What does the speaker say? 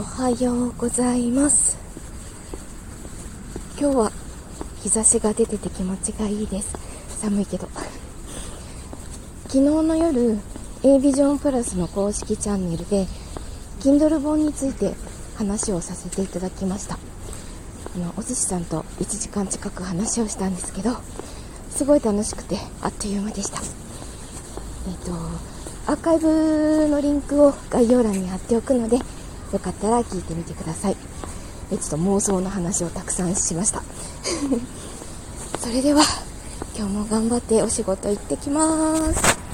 おはようございます。今日は日差しが出てて気持ちがいいです。寒いけど。昨日の夜 A ビジョンプラスの公式チャンネルで Kindle 本について話をさせていただきました。あのお寿司さんと1時間近く話をしたんですけどすごい楽しくてあっという間でした。えっ、とアーカイブのリンクを概要欄に貼っておくのでよかったら聞いてみてください。えちょっと妄想の話をたくさんしました。それでは今日も頑張ってお仕事行ってきます。